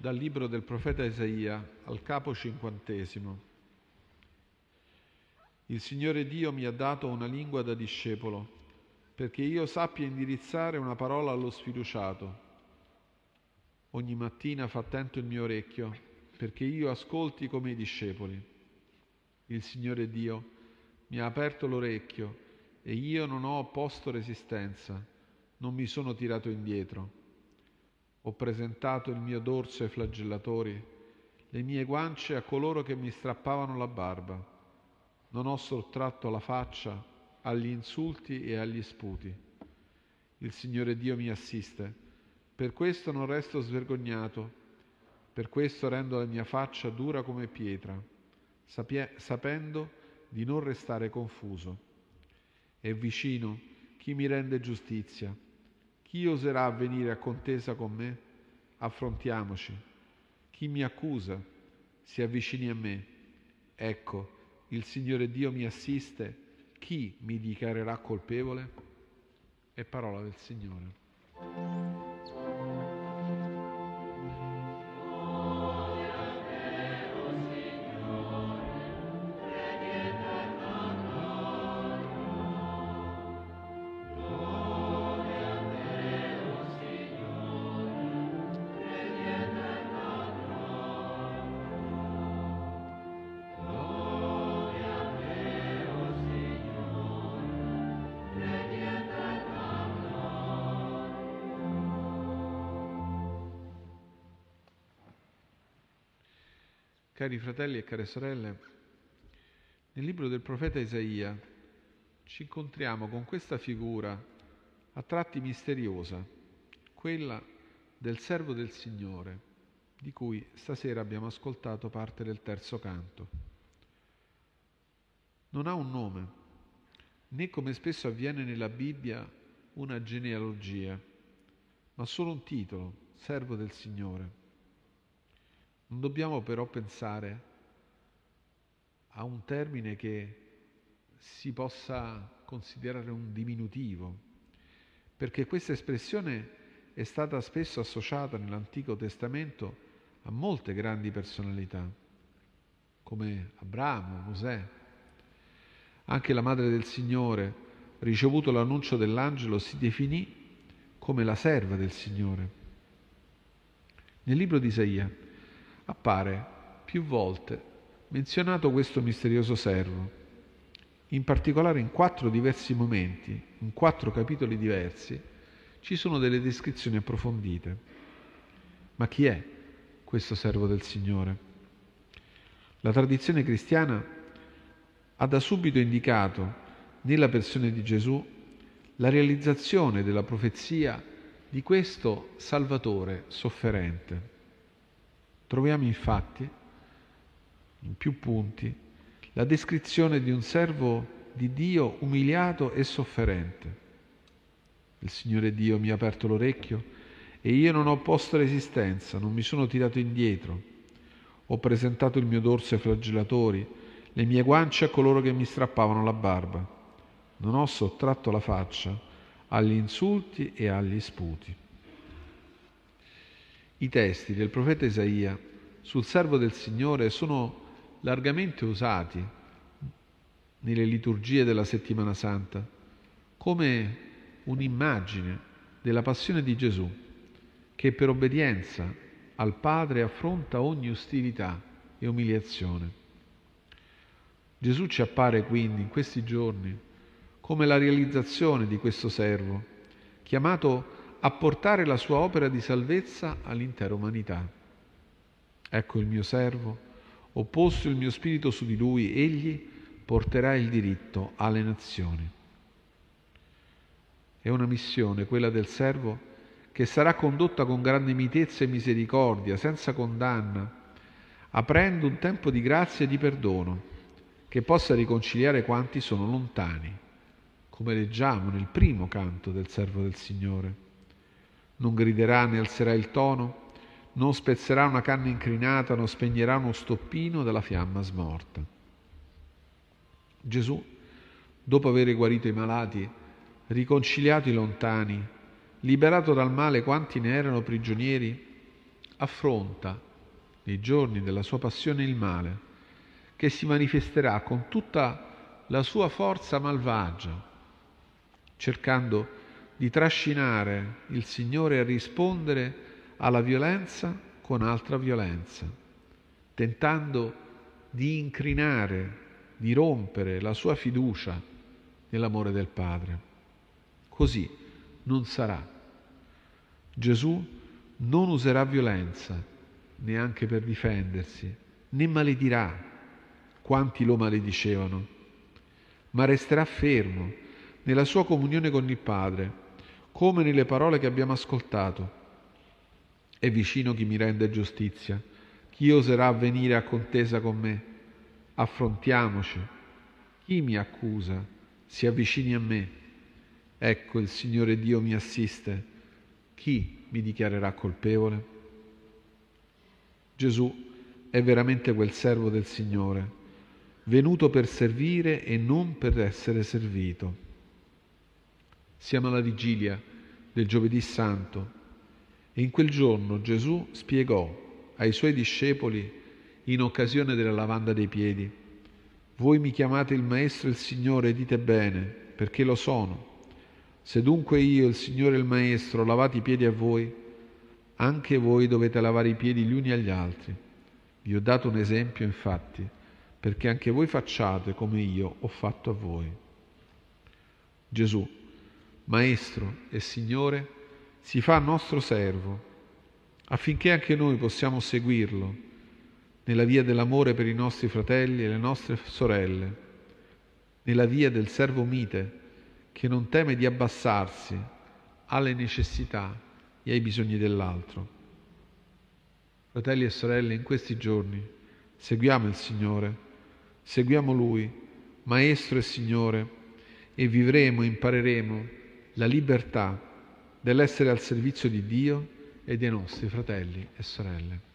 Dal libro del profeta Isaia al capo cinquantesimo. Il Signore Dio mi ha dato una lingua da discepolo, perché io sappia indirizzare una parola allo sfiduciato. Ogni mattina fa attento il mio orecchio, perché io ascolti come i discepoli. Il Signore Dio mi ha aperto l'orecchio e io non ho opposto resistenza, non mi sono tirato indietro. Ho presentato il mio dorso ai flagellatori, le mie guance a coloro che mi strappavano la barba. Non ho sottratto la faccia agli insulti e agli sputi. Il Signore Dio mi assiste. Per questo non resto svergognato. Per questo rendo la mia faccia dura come pietra, sapie- sapendo di non restare confuso. È vicino chi mi rende giustizia chi oserà venire a contesa con me? Affrontiamoci. Chi mi accusa si avvicini a me. Ecco, il Signore Dio mi assiste. Chi mi dichiarerà colpevole? È parola del Signore. Cari fratelli e care sorelle, nel libro del profeta Isaia ci incontriamo con questa figura a tratti misteriosa, quella del servo del Signore, di cui stasera abbiamo ascoltato parte del terzo canto. Non ha un nome, né come spesso avviene nella Bibbia una genealogia, ma solo un titolo, servo del Signore. Non dobbiamo però pensare a un termine che si possa considerare un diminutivo, perché questa espressione è stata spesso associata nell'Antico Testamento a molte grandi personalità, come Abramo, Mosè. Anche la madre del Signore, ricevuto l'annuncio dell'angelo, si definì come la serva del Signore. Nel libro di Isaia appare più volte menzionato questo misterioso servo, in particolare in quattro diversi momenti, in quattro capitoli diversi, ci sono delle descrizioni approfondite. Ma chi è questo servo del Signore? La tradizione cristiana ha da subito indicato nella persona di Gesù la realizzazione della profezia di questo Salvatore sofferente. Troviamo infatti, in più punti, la descrizione di un servo di Dio umiliato e sofferente. Il Signore Dio mi ha aperto l'orecchio e io non ho posto resistenza, non mi sono tirato indietro. Ho presentato il mio dorso ai flagellatori, le mie guance a coloro che mi strappavano la barba. Non ho sottratto la faccia agli insulti e agli sputi. I testi del profeta Isaia sul servo del Signore sono largamente usati nelle liturgie della settimana santa come un'immagine della passione di Gesù che per obbedienza al Padre affronta ogni ostilità e umiliazione. Gesù ci appare quindi in questi giorni come la realizzazione di questo servo, chiamato a portare la sua opera di salvezza all'intera umanità. Ecco il mio servo, ho posto il mio spirito su di lui, egli porterà il diritto alle nazioni. È una missione, quella del servo, che sarà condotta con grande mitezza e misericordia, senza condanna, aprendo un tempo di grazia e di perdono, che possa riconciliare quanti sono lontani, come leggiamo nel primo canto del servo del Signore non griderà né alzerà il tono, non spezzerà una canna incrinata, non spegnerà uno stoppino dalla fiamma smorta. Gesù, dopo aver guarito i malati, riconciliato i lontani, liberato dal male quanti ne erano prigionieri, affronta nei giorni della sua passione il male, che si manifesterà con tutta la sua forza malvagia, cercando di trascinare il Signore a rispondere alla violenza con altra violenza, tentando di incrinare, di rompere la sua fiducia nell'amore del Padre. Così non sarà. Gesù non userà violenza neanche per difendersi, né maledirà quanti lo maledicevano, ma resterà fermo nella sua comunione con il Padre, come nelle parole che abbiamo ascoltato. È vicino chi mi rende giustizia, chi oserà venire a contesa con me? Affrontiamoci. Chi mi accusa? Si avvicini a me. Ecco il Signore Dio mi assiste. Chi mi dichiarerà colpevole? Gesù è veramente quel servo del Signore, venuto per servire e non per essere servito. Siamo alla vigilia del giovedì santo e in quel giorno Gesù spiegò ai suoi discepoli in occasione della lavanda dei piedi. Voi mi chiamate il Maestro e il Signore, dite bene, perché lo sono. Se dunque io, il Signore e il Maestro, lavate i piedi a voi, anche voi dovete lavare i piedi gli uni agli altri. Vi ho dato un esempio, infatti, perché anche voi facciate come io ho fatto a voi. Gesù, Maestro e Signore, si fa nostro servo affinché anche noi possiamo seguirlo nella via dell'amore per i nostri fratelli e le nostre sorelle, nella via del servo mite che non teme di abbassarsi alle necessità e ai bisogni dell'altro. Fratelli e sorelle, in questi giorni seguiamo il Signore, seguiamo Lui, Maestro e Signore, e vivremo, impareremo la libertà dell'essere al servizio di Dio e dei nostri fratelli e sorelle.